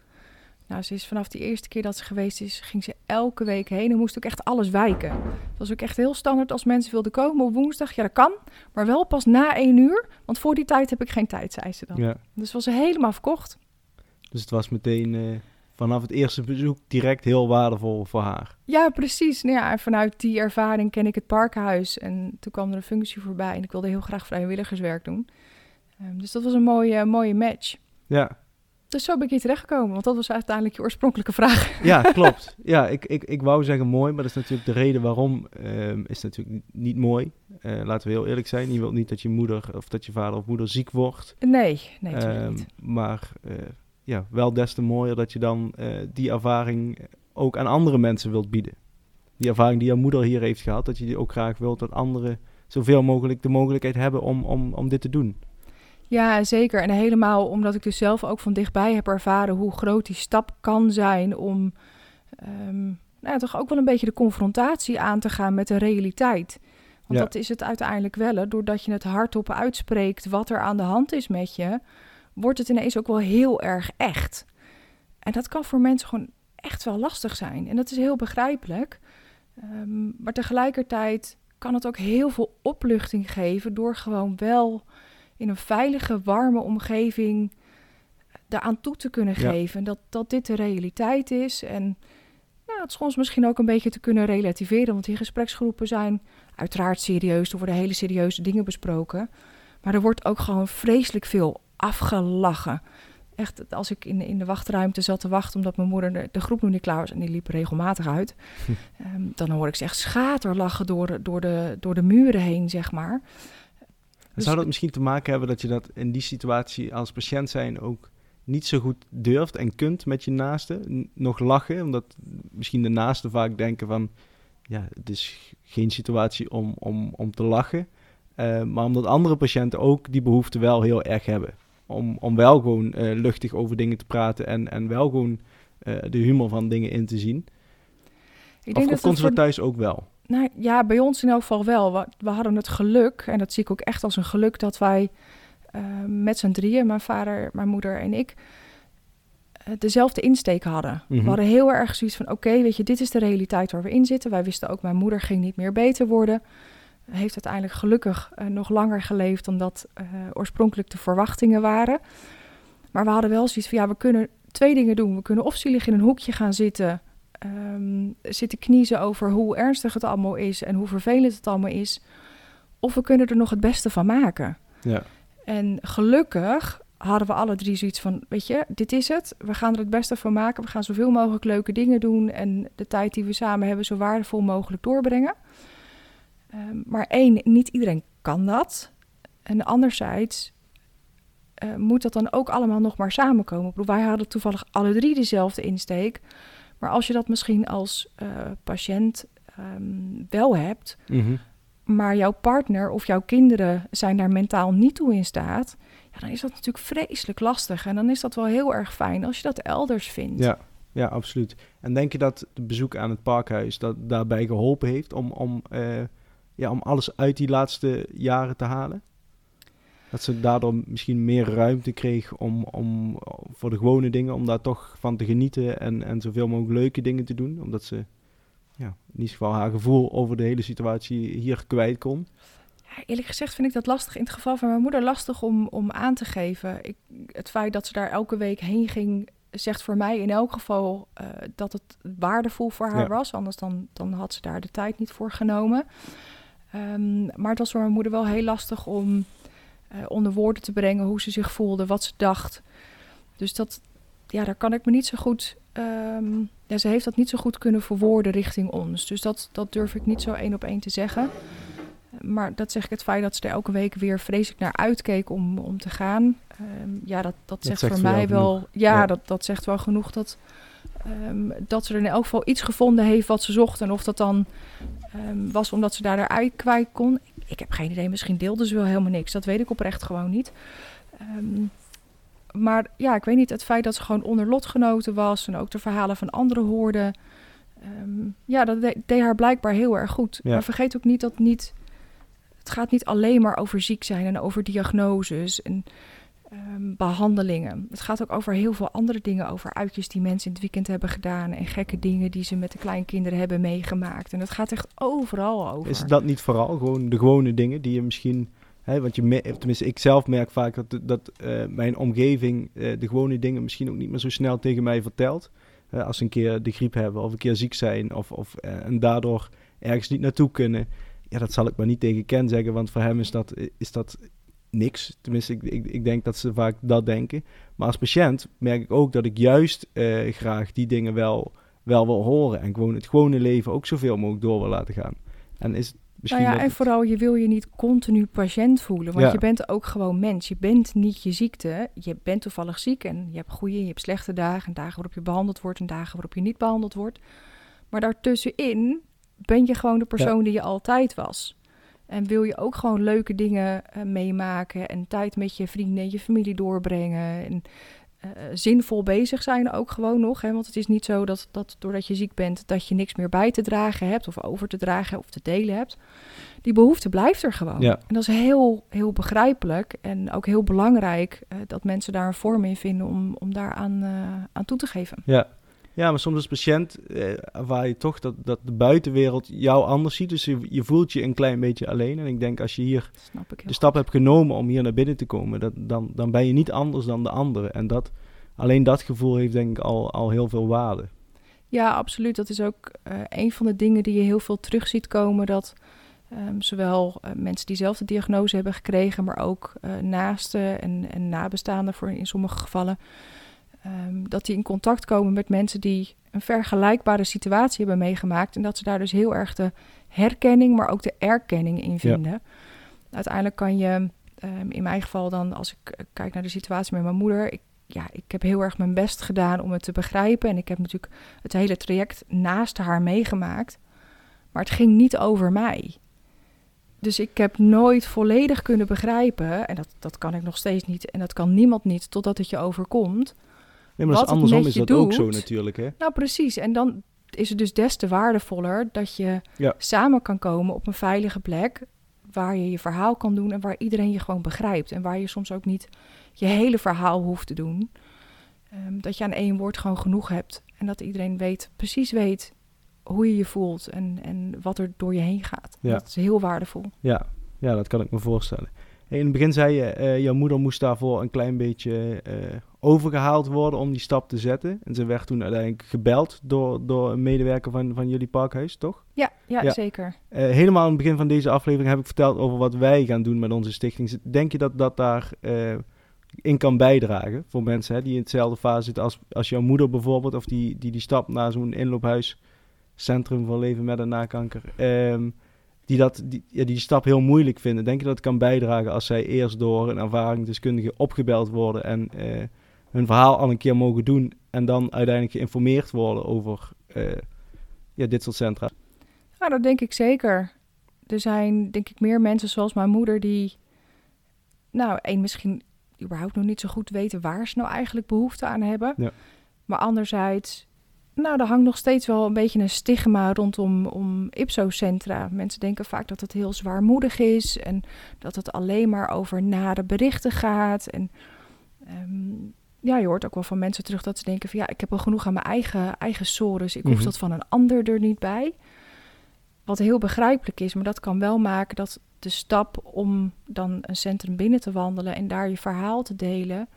Nou, ze is vanaf die eerste keer dat ze geweest is, ging ze elke week heen en moest ook echt alles wijken. Het was ook echt heel standaard als mensen wilden komen op woensdag. Ja, dat kan, maar wel pas na één uur, want voor die tijd heb ik geen tijd, zei ze dan. Ja. Dus was ze helemaal verkocht. Dus het was meteen... Uh vanaf het eerste bezoek direct heel waardevol voor haar. Ja, precies. Nou ja, vanuit die ervaring ken ik het parkhuis. En toen kwam er een functie voorbij en ik wilde heel graag vrijwilligerswerk doen. Um, dus dat was een mooie, mooie match. Ja. Dus zo ben ik hier terechtgekomen, want dat was uiteindelijk je oorspronkelijke vraag. Ja, klopt. Ja, ik, ik, ik wou zeggen mooi, maar dat is natuurlijk de reden waarom um, is natuurlijk niet mooi. Uh, laten we heel eerlijk zijn. Je wilt niet dat je moeder of dat je vader of moeder ziek wordt. Nee, nee, um, niet. Maar uh, ja, wel des te mooier dat je dan uh, die ervaring ook aan andere mensen wilt bieden. Die ervaring die jouw moeder hier heeft gehad, dat je die ook graag wilt dat anderen zoveel mogelijk de mogelijkheid hebben om, om, om dit te doen. Ja, zeker. En helemaal omdat ik dus zelf ook van dichtbij heb ervaren hoe groot die stap kan zijn om um, nou, toch ook wel een beetje de confrontatie aan te gaan met de realiteit. Want dat is het uiteindelijk wel. Hè? Doordat je het hardop uitspreekt wat er aan de hand is met je, wordt het ineens ook wel heel erg echt. En dat kan voor mensen gewoon echt wel lastig zijn. En dat is heel begrijpelijk. Um, maar tegelijkertijd kan het ook heel veel opluchting geven door gewoon wel in een veilige, warme omgeving daaraan toe te kunnen geven. Dat, dat dit de realiteit is. En nou, het soms misschien ook een beetje te kunnen relativeren. Want die gespreksgroepen zijn uiteraard serieus. Er worden hele serieuze dingen besproken. Maar er wordt ook gewoon vreselijk veel afgelachen. Echt, als ik in, in de wachtruimte zat te wachten omdat mijn moeder de, de groep nog niet klaar was en die liep regelmatig uit, ehm, dan hoor ik ze echt schaterlachen door, door, de, door de muren heen, zeg maar. Dus, Zou dat misschien te maken hebben dat je dat in die situatie als patiënt zijn ook niet zo goed durft en kunt met je naaste nog lachen? Omdat misschien de naasten vaak denken van, ja, het is geen situatie om, om, om te lachen. Uh, maar omdat andere patiënten ook die behoefte wel heel erg hebben om, om wel gewoon uh, luchtig over dingen te praten en, en wel gewoon uh, de humor van dingen in te zien. Ik denk of, dat of dat thuis ook wel? Nou ja, bij ons in elk geval wel. We, we, hadden het geluk, en dat zie ik ook echt als een geluk, dat wij uh, met z'n drieën, mijn vader, mijn moeder en ik, dezelfde insteek hadden. We mhm. hadden heel erg zoiets van: oké, weet je, dit is de realiteit waar we in zitten. Wij wisten ook, mijn moeder ging niet meer beter worden heeft uiteindelijk gelukkig uh, nog langer geleefd dan dat oorspronkelijk de verwachtingen waren. Maar we hadden wel zoiets van, ja, we kunnen twee dingen doen. We kunnen of zielig in een hoekje gaan zitten, um, zitten kniezen over hoe ernstig het allemaal is en hoe vervelend het allemaal is. Of we kunnen er nog het beste van maken. Ja. En gelukkig hadden we alle drie zoiets van, weet je, dit is het. We gaan er het beste van maken. We gaan zoveel mogelijk leuke dingen doen en de tijd die we samen hebben zo waardevol mogelijk doorbrengen. Ehm, maar één, niet iedereen kan dat. En anderzijds uh, moet dat dan ook allemaal nog maar samenkomen. Ik bedoel, wij hadden toevallig alle drie dezelfde insteek. Maar als je dat misschien als uh, patiënt um, wel hebt, mm -hmm. maar jouw partner of jouw kinderen zijn daar mentaal niet toe in staat, ja, dan is dat natuurlijk vreselijk lastig. En dan is dat wel heel erg fijn als je dat elders vindt. Ja, ja absoluut. En denk je dat het bezoek aan het parkhuis dat daarbij geholpen heeft om, om uh, ja, om alles uit die laatste jaren te halen? Dat ze daardoor misschien meer ruimte kreeg om, om, voor de gewone dingen, om daar toch van te genieten en, en zoveel mogelijk leuke dingen te doen. Omdat ze ja, in ieder geval haar gevoel over de hele situatie hier kwijt kon. Ja, eerlijk gezegd vind ik dat lastig in het geval van mijn moeder lastig om, om aan te geven. Ik, het feit dat ze daar elke week heen ging, zegt voor mij in elk geval uh, dat het waardevol voor haar was. Anders dan, dan had ze daar de tijd niet voor genomen. Um, maar het was voor mijn moeder wel heel lastig om uh, onder woorden te brengen hoe ze zich voelde, wat ze dacht. Dus dat, ja, daar kan ik me niet zo goed. Um, ja, ze heeft dat niet zo goed kunnen verwoorden richting ons. Dus dat, dat durf ik niet zo één op één te zeggen. Maar dat zeg ik het feit dat ze er elke week weer vreselijk naar uitkeek om, om te gaan. Um, ja, dat, dat, zegt, voor mij wel. Ja, Dat, dat zegt wel genoeg dat, um, dat ze er in elk geval iets gevonden heeft wat ze zocht. En of dat dan um, was omdat ze daar eruit kwijt kon. Ik heb geen idee, misschien deelde ze wel helemaal niks. Dat weet ik oprecht gewoon niet. maar ja, ik weet niet, het feit dat ze gewoon onder lotgenoten was en ook de verhalen van anderen hoorde. ja, dat deed haar blijkbaar heel erg goed. Ja. Maar vergeet ook niet dat niet het gaat niet alleen maar over ziek zijn en over diagnoses en um, behandelingen. Het gaat ook over heel veel andere dingen, over uitjes die mensen in het weekend hebben gedaan en gekke dingen die ze met de kleinkinderen hebben meegemaakt. En het gaat echt overal over. Is dat niet vooral gewoon de gewone dingen die je misschien Hè, want je tenminste, ik zelf merk vaak dat, dat uh, mijn omgeving uh, de gewone dingen misschien ook niet meer zo snel tegen mij vertelt. Uh, als ze een keer de griep hebben of een keer ziek zijn of, of en daardoor ergens niet naartoe kunnen ja, dat zal ik maar niet tegen Ken zeggen, want voor hem is dat, is dat niks. Tenminste, ik, ik, ik denk dat ze vaak dat denken. Maar als patiënt merk ik ook dat ik juist uh, graag die dingen wel, wel wil horen. En gewoon het gewone leven ook zoveel mogelijk door wil laten gaan. En is Misschien nou ja, en vooral je wil je niet continu patiënt voelen. Want ja. je bent ook gewoon mens. Je bent niet je ziekte. Je bent toevallig ziek en je hebt goede, je hebt slechte dagen. Dagen waarop je behandeld wordt en dagen waarop je niet behandeld wordt. Maar daartussenin ben je gewoon de persoon die je altijd was. En wil je ook gewoon leuke dingen uh, meemaken en tijd met je vrienden en je familie doorbrengen. En uh, zinvol bezig zijn ook gewoon nog. Hè? Want het is niet zo dat, dat doordat je ziek bent, dat je niks meer bij te dragen hebt of over te dragen of te delen hebt. Die behoefte blijft er gewoon. Ja. En dat is heel, heel begrijpelijk en ook heel belangrijk uh, dat mensen daar een vorm in vinden om, om daar aan, aan toe te geven. Ja, ja, maar soms als patiënt eh, waar je toch dat, dat de buitenwereld jou anders ziet. Dus je, je, voelt je een klein beetje alleen. En ik denk als je hier de stap hebt genomen om hier naar binnen te komen, dat, dan, dan ben je niet anders dan de anderen. En dat, alleen dat gevoel heeft denk ik al, al heel veel waarde. Ja, absoluut. Dat is ook uh, een van de dingen die je heel veel terug ziet komen. Dat um, zowel uh, mensen die zelf de diagnose hebben gekregen, maar ook uh, naasten en, en nabestaanden voor in sommige gevallen Um, dat die in contact komen met mensen die een vergelijkbare situatie hebben meegemaakt. En dat ze daar dus heel erg de herkenning, maar ook de erkenning in vinden. Ja. Uiteindelijk kan je, um, in mijn geval dan, als ik uh, kijk naar de situatie met mijn moeder. Ik, ja, ik heb heel erg mijn best gedaan om het te begrijpen. En ik heb natuurlijk het hele traject naast haar meegemaakt. Maar het ging niet over mij. Dus ik heb nooit volledig kunnen begrijpen, en dat, dat kan ik nog steeds niet, en dat kan niemand niet totdat het je overkomt Nee, maar andersom is dat ook zo natuurlijk, hè? Nou, precies. En dan is het dus des te waardevoller dat je samen kan komen op een veilige plek waar je je verhaal kan doen en waar iedereen je gewoon begrijpt. En waar je soms ook niet je hele verhaal hoeft te doen. Um, dat je aan één woord gewoon genoeg hebt. En dat iedereen weet, precies weet hoe je je voelt en, en wat er door je heen gaat. Ja. Dat is heel waardevol. Ja. ja, dat kan ik me voorstellen. In het begin zei je, uh, jouw moeder moest daarvoor een klein beetje uh, overgehaald worden om die stap te zetten. En ze werd toen uiteindelijk gebeld door, door een medewerker van, van jullie parkhuis, toch? Ja, ja, zeker. Uh, helemaal aan het begin van deze aflevering heb ik verteld over wat wij gaan doen met onze stichting. Denk je dat dat daar in kan bijdragen voor mensen hè, die in hetzelfde fase zitten als, als jouw moeder bijvoorbeeld, of die die, die stap naar zo'n inloophuis, Centrum voor Leven met een Nakanker... Um, die, dat, die, ja, die stap heel moeilijk vinden. Denk je dat het kan bijdragen als zij eerst door een ervaringsdeskundige opgebeld worden en uh, hun verhaal al een keer mogen doen en dan uiteindelijk geïnformeerd worden over uh, ja, dit soort centra? Ja, dat denk ik zeker. Er zijn denk ik meer mensen zoals mijn moeder die, nou, één misschien überhaupt nog niet zo goed weten waar ze nou eigenlijk behoefte aan hebben. Ja. Maar anderzijds Nou, er hangt nog steeds wel een beetje een stigma rondom om Ipso-centra. Mensen denken vaak dat het heel zwaarmoedig is en dat het alleen maar over nare berichten gaat. En ehm, ja, je hoort ook wel van mensen terug dat ze denken van ja, ik heb al genoeg aan mijn eigen, eigen sores. Ik hoef Mhm. dat van een ander er niet bij. Wat heel begrijpelijk is, maar dat kan wel maken dat de stap om dan een centrum binnen te wandelen en daar je verhaal te delen,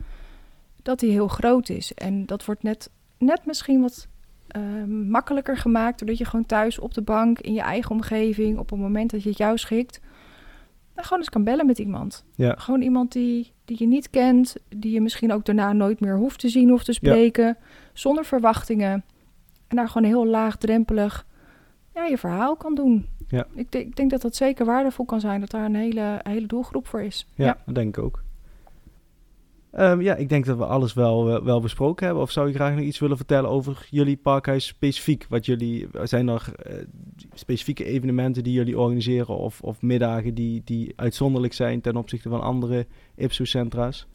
dat die heel groot is. En dat wordt net, net misschien wat ehm, makkelijker gemaakt, doordat je gewoon thuis op de bank, in je eigen omgeving, op het moment dat je het jou schikt, nou, gewoon eens kan bellen met iemand. Ja. Gewoon iemand die, die je niet kent, die je misschien ook daarna nooit meer hoeft te zien of te spreken, zonder verwachtingen. En daar gewoon heel laagdrempelig ja, je verhaal kan doen. Ja. Ik, denk- ik denk dat dat zeker waardevol kan zijn, dat daar een hele, hele doelgroep voor is. Ja, dat denk ik ook. Ehm, ja, ik denk dat we alles wel, wel, wel besproken hebben. Of zou je graag nog iets willen vertellen over jullie parkhuis specifiek? Wat jullie, zijn er eh, specifieke evenementen die jullie organiseren of, of middagen die, die uitzonderlijk zijn ten opzichte van andere Ipso-centra's?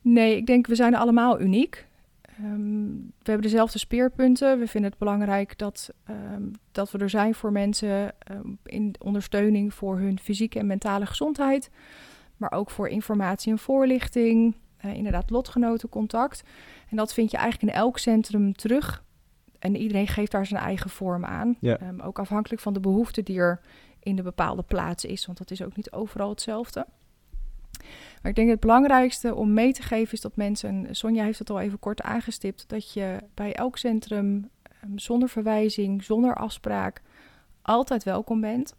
Nee, ik denk we zijn allemaal uniek. Ehm, we hebben dezelfde speerpunten. We vinden het belangrijk dat, ehm, dat we er zijn voor mensen in ondersteuning voor hun fysieke en mentale gezondheid. Maar ook voor informatie en voorlichting. Eh, inderdaad, lotgenotencontact. En dat vind je eigenlijk in elk centrum terug. En iedereen geeft daar zijn eigen vorm aan. Ja. Ehm, ook afhankelijk van de behoefte die er in de bepaalde plaats is. Want dat is ook niet overal hetzelfde. Maar ik denk het belangrijkste om mee te geven is dat mensen, en Sonja heeft het al even kort aangestipt, dat je bij elk centrum ehm, zonder verwijzing, zonder afspraak, altijd welkom bent.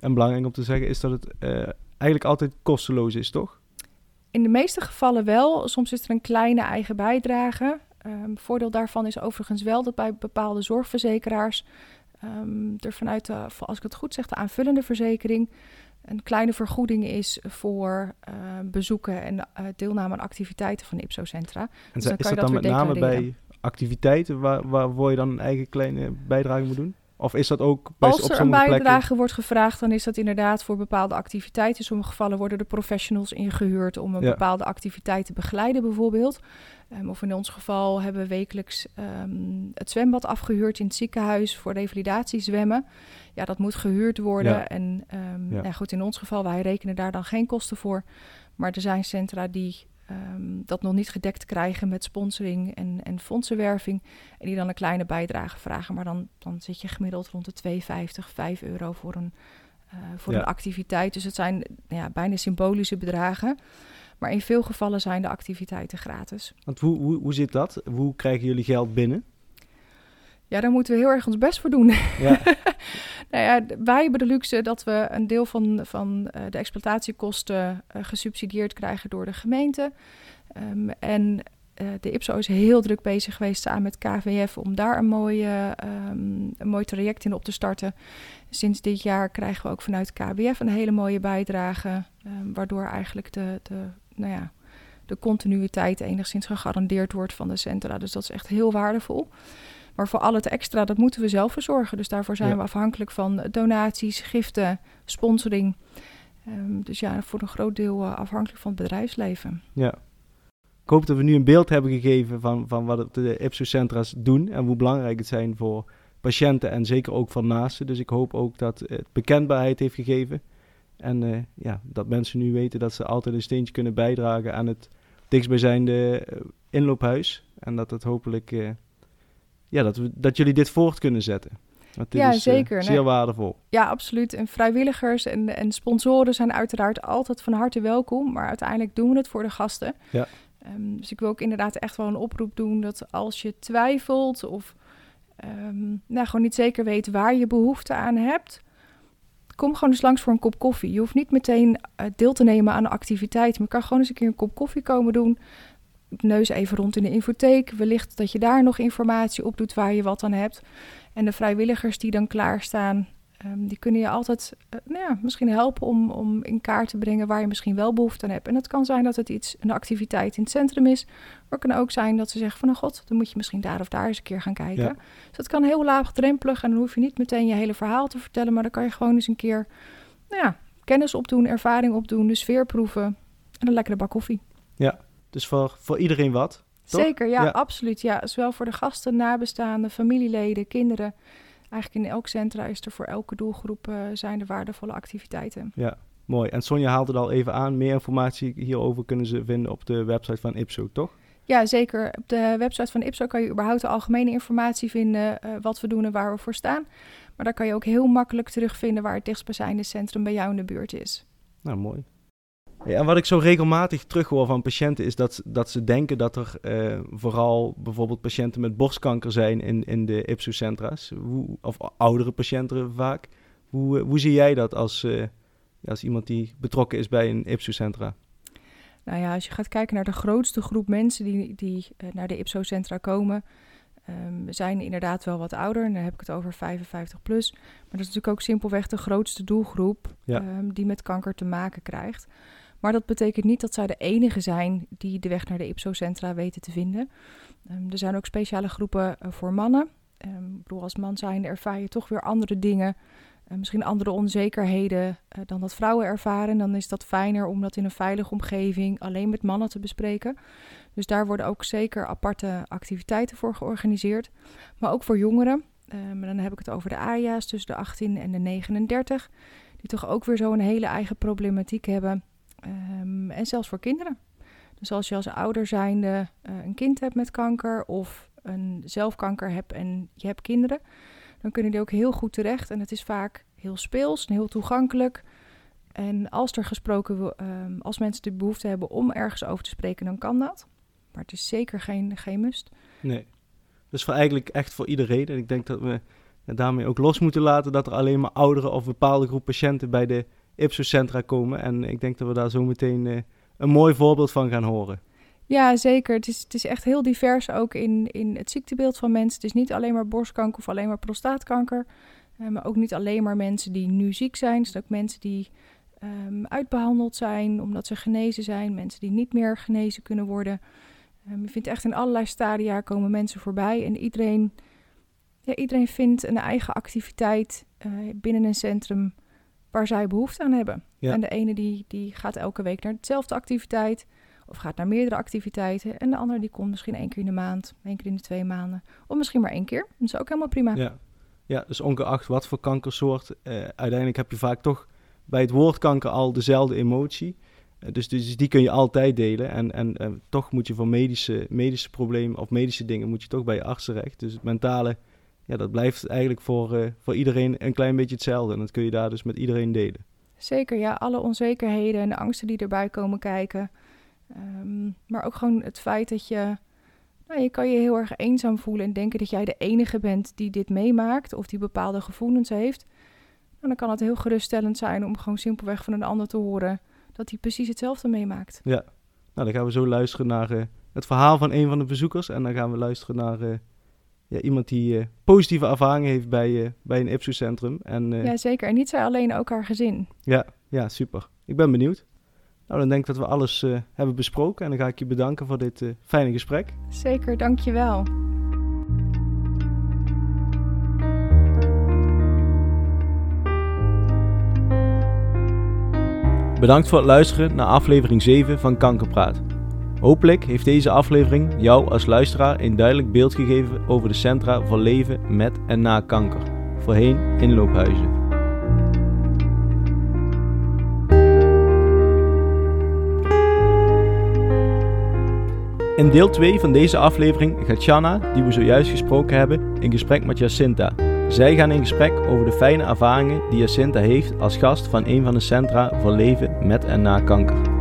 En belangrijk om te zeggen is dat het eh, eigenlijk altijd kosteloos is, toch? In de meeste gevallen wel. Soms is er een kleine eigen bijdrage. Ehm, voordeel daarvan is overigens wel dat bij bepaalde zorgverzekeraars ehm, er vanuit, de, als ik het goed zeg, de aanvullende verzekering een kleine vergoeding is voor ehm, bezoeken en eh, deelname aan activiteiten van Ipso-centra. En Dus dan is kan je dat dan met name bij activiteiten waar, waarvoor je dan een eigen kleine bijdrage moet doen? Of is dat ook bij, Als er een bijdrage plekken? wordt gevraagd, dan is dat inderdaad voor bepaalde activiteiten. In sommige gevallen worden er professionals ingehuurd om een Ja. bepaalde activiteit te begeleiden, bijvoorbeeld. Ehm, of in ons geval hebben we wekelijks ehm, het zwembad afgehuurd in het ziekenhuis voor revalidatiezwemmen. Ja, dat moet gehuurd worden. Ja. En ehm, Ja. nou goed, in ons geval, wij rekenen daar dan geen kosten voor. Maar er zijn centra die ehm, dat nog niet gedekt krijgen met sponsoring en, en fondsenwerving. En die dan een kleine bijdrage vragen. Maar dan, dan zit je gemiddeld rond de 2,50, 5 euro voor een, eh, voor Ja. een activiteit. Dus het zijn ja, bijna symbolische bedragen. Maar in veel gevallen zijn de activiteiten gratis. Want hoe, hoe, hoe zit dat? Hoe krijgen jullie geld binnen? Ja, daar moeten we heel erg ons best voor doen. Ja, nou ja, wij hebben de luxe dat we een deel van, van eh, de exploitatiekosten eh, gesubsidieerd krijgen door de gemeente. Ehm, en eh, de IPSO is heel druk bezig geweest samen met KVF om daar een, mooie, ehm, een mooi traject in op te starten. Sinds dit jaar krijgen we ook vanuit KBF een hele mooie bijdrage, ehm, waardoor eigenlijk de, de, nou ja, de continuïteit enigszins gegarandeerd wordt van de centra. Dus dat is echt heel waardevol. Maar voor al het extra, dat moeten we zelf verzorgen. Dus daarvoor zijn Ja. we afhankelijk van donaties, giften, sponsoring. Ehm, dus ja, voor een groot deel eh, afhankelijk van het bedrijfsleven. ja. Ik hoop dat we nu een beeld hebben gegeven van, van wat de Ipso-centra's doen en hoe belangrijk het zijn voor patiënten en zeker ook voor naasten. Dus ik hoop ook dat het bekendbaarheid heeft gegeven. En eh, ja, dat mensen nu weten dat ze altijd een steentje kunnen bijdragen aan het dichtstbijzijnde eh, inloophuis. En dat het hopelijk, ja, dat, we, dat jullie dit voort kunnen zetten. Want dit Ja, is eh, zeker. zeer Nee. waardevol. Ja, absoluut. En vrijwilligers en, en sponsoren zijn uiteraard altijd van harte welkom. Maar uiteindelijk doen we het voor de gasten. Ja. Ehm, dus ik wil ook inderdaad echt wel een oproep doen dat als je twijfelt of ehm, nou, gewoon niet zeker weet waar je behoefte aan hebt, kom gewoon eens langs voor een kop koffie. Je hoeft niet meteen eh, deel te nemen aan een activiteit, maar kan gewoon eens een keer een kop koffie komen doen. Neus even rond in de infotheek. Wellicht dat je daar nog informatie op doet waar je wat aan hebt. En de vrijwilligers die dan klaarstaan, ehm, die kunnen je altijd eh, nou ja, misschien helpen om, om in kaart te brengen waar je misschien wel behoefte aan hebt. En het kan zijn dat het iets, een activiteit in het centrum is. Maar het kan ook zijn dat ze zeggen van, nou god, dan moet je misschien daar of daar eens een keer gaan kijken. Ja. Dus dat kan heel laagdrempelig en dan hoef je niet meteen je hele verhaal te vertellen. Maar dan kan je gewoon eens een keer nou ja, kennis opdoen, ervaring opdoen, de sfeer proeven en een lekkere bak koffie. Dus voor, voor iedereen wat. Toch? Zeker, ja, Ja. absoluut. Ja, zowel voor de gasten, nabestaanden, familieleden, kinderen. Eigenlijk in elk centra is er voor elke doelgroep eh, zijn er waardevolle activiteiten. Ja, mooi. En Sonja haalde het al even aan. Meer informatie hierover kunnen ze vinden op de website van Ipso, toch? Ja, zeker. Op de website van Ipso kan je überhaupt de algemene informatie vinden, eh, wat we doen en waar we voor staan. Maar daar kan je ook heel makkelijk terugvinden waar het dichtstbijzijnde centrum bij jou in de buurt is. Nou, mooi. Ja, en wat ik zo regelmatig terughoor van patiënten is dat, dat ze denken dat er eh, vooral bijvoorbeeld patiënten met borstkanker zijn in, in de IPSO-centra's. Of oudere patiënten vaak. Hoe, eh, hoe zie jij dat als, eh, als iemand die betrokken is bij een IPSO-centra? Nou ja, als je gaat kijken naar de grootste groep mensen die, die naar de IPSO-centra komen, ehm, zijn inderdaad wel wat ouder. En dan heb ik het over 55 plus. Maar dat is natuurlijk ook simpelweg de grootste doelgroep Ja. ehm, die met kanker te maken krijgt. Maar dat betekent niet dat zij de enige zijn die de weg naar de IPSO-centra weten te vinden. Ehm, er zijn ook speciale groepen eh, voor mannen. Ehm, ik bedoel, als man zijnde ervaar je toch weer andere dingen. eh, misschien andere onzekerheden eh, dan dat vrouwen ervaren. Dan is dat fijner om dat in een veilige omgeving alleen met mannen te bespreken. Dus daar worden ook zeker aparte activiteiten voor georganiseerd. Maar ook voor jongeren. Ehm, dan heb ik het over de AJA's tussen de 18 en de 39. Die toch ook weer zo'n hele eigen problematiek hebben. Ehm, en zelfs voor kinderen. Dus als je als ouder zijnde eh, een kind hebt met kanker of een zelfkanker hebt en je hebt kinderen, dan kunnen die ook heel goed terecht. En het is vaak heel speels en heel toegankelijk. En als er gesproken, ehm, als mensen de behoefte hebben om ergens over te spreken, dan kan dat. Maar het is zeker geen, geen must. Nee. Dus voor eigenlijk echt voor iedereen. En ik denk dat we daarmee ook los moeten laten dat er alleen maar ouderen of bepaalde groep patiënten bij de IPSO-centra komen. En ik denk dat we daar zo meteen eh, een mooi voorbeeld van gaan horen. Ja, zeker. Het is, het is echt heel divers ook in, in het ziektebeeld van mensen. Het is niet alleen maar borstkanker of alleen maar prostaatkanker. eh, maar ook niet alleen maar mensen die nu ziek zijn. Het zijn ook mensen die ehm, uitbehandeld zijn omdat ze genezen zijn. Mensen die niet meer genezen kunnen worden. Ehm, je vindt echt in allerlei stadia komen mensen voorbij. En iedereen, ja, iedereen vindt een eigen activiteit eh, binnen een centrum waar zij behoefte aan hebben. Ja. En de ene die, die gaat elke week naar dezelfde activiteit. Of gaat naar meerdere activiteiten. En de ander die komt misschien één keer in de maand, één keer in de twee maanden. Of misschien maar één keer. Dat is ook helemaal prima. Ja. ja, dus ongeacht wat voor kankersoort, eh, uiteindelijk heb je vaak toch bij het woord kanker al dezelfde emotie. Eh, dus, dus die kun je altijd delen. En, en eh, toch moet je voor medische, medische problemen of medische dingen moet je toch bij je arts terecht. Dus het mentale, ja, dat blijft eigenlijk voor, eh, voor iedereen een klein beetje hetzelfde. En dat kun je daar dus met iedereen delen. Zeker, ja. Alle onzekerheden en de angsten die erbij komen kijken. Ehm, maar ook gewoon het feit dat je... Nou, je kan je heel erg eenzaam voelen en denken dat jij de enige bent die dit meemaakt. Of die bepaalde gevoelens heeft. En dan kan het heel geruststellend zijn om gewoon simpelweg van een ander te horen... dat hij precies hetzelfde meemaakt. Nou, dan gaan we zo luisteren naar eh, het verhaal van een van de bezoekers. En dan gaan we luisteren naar eh, ja, iemand die eh, positieve ervaringen heeft bij, eh, bij een IPSO-centrum. En eh, Ja, zeker. En niet zij alleen, ook haar gezin. Ja, ja, super. Ik ben benieuwd. Nou, dan denk ik dat we alles eh, hebben besproken. En dan ga ik je bedanken voor dit eh, fijne gesprek. Zeker, dankjewel. Bedankt voor het luisteren naar aflevering 7 van Kankerpraat. Hopelijk heeft deze aflevering jou als luisteraar een duidelijk beeld gegeven over de centra voor leven met en na kanker. Voorheen inloophuizen. In deel 2 van deze aflevering gaat Shanna, die we zojuist gesproken hebben, in gesprek met Jacinta. Zij gaan in gesprek over de fijne ervaringen die Jacinta heeft als gast van een van de centra voor leven met en na kanker.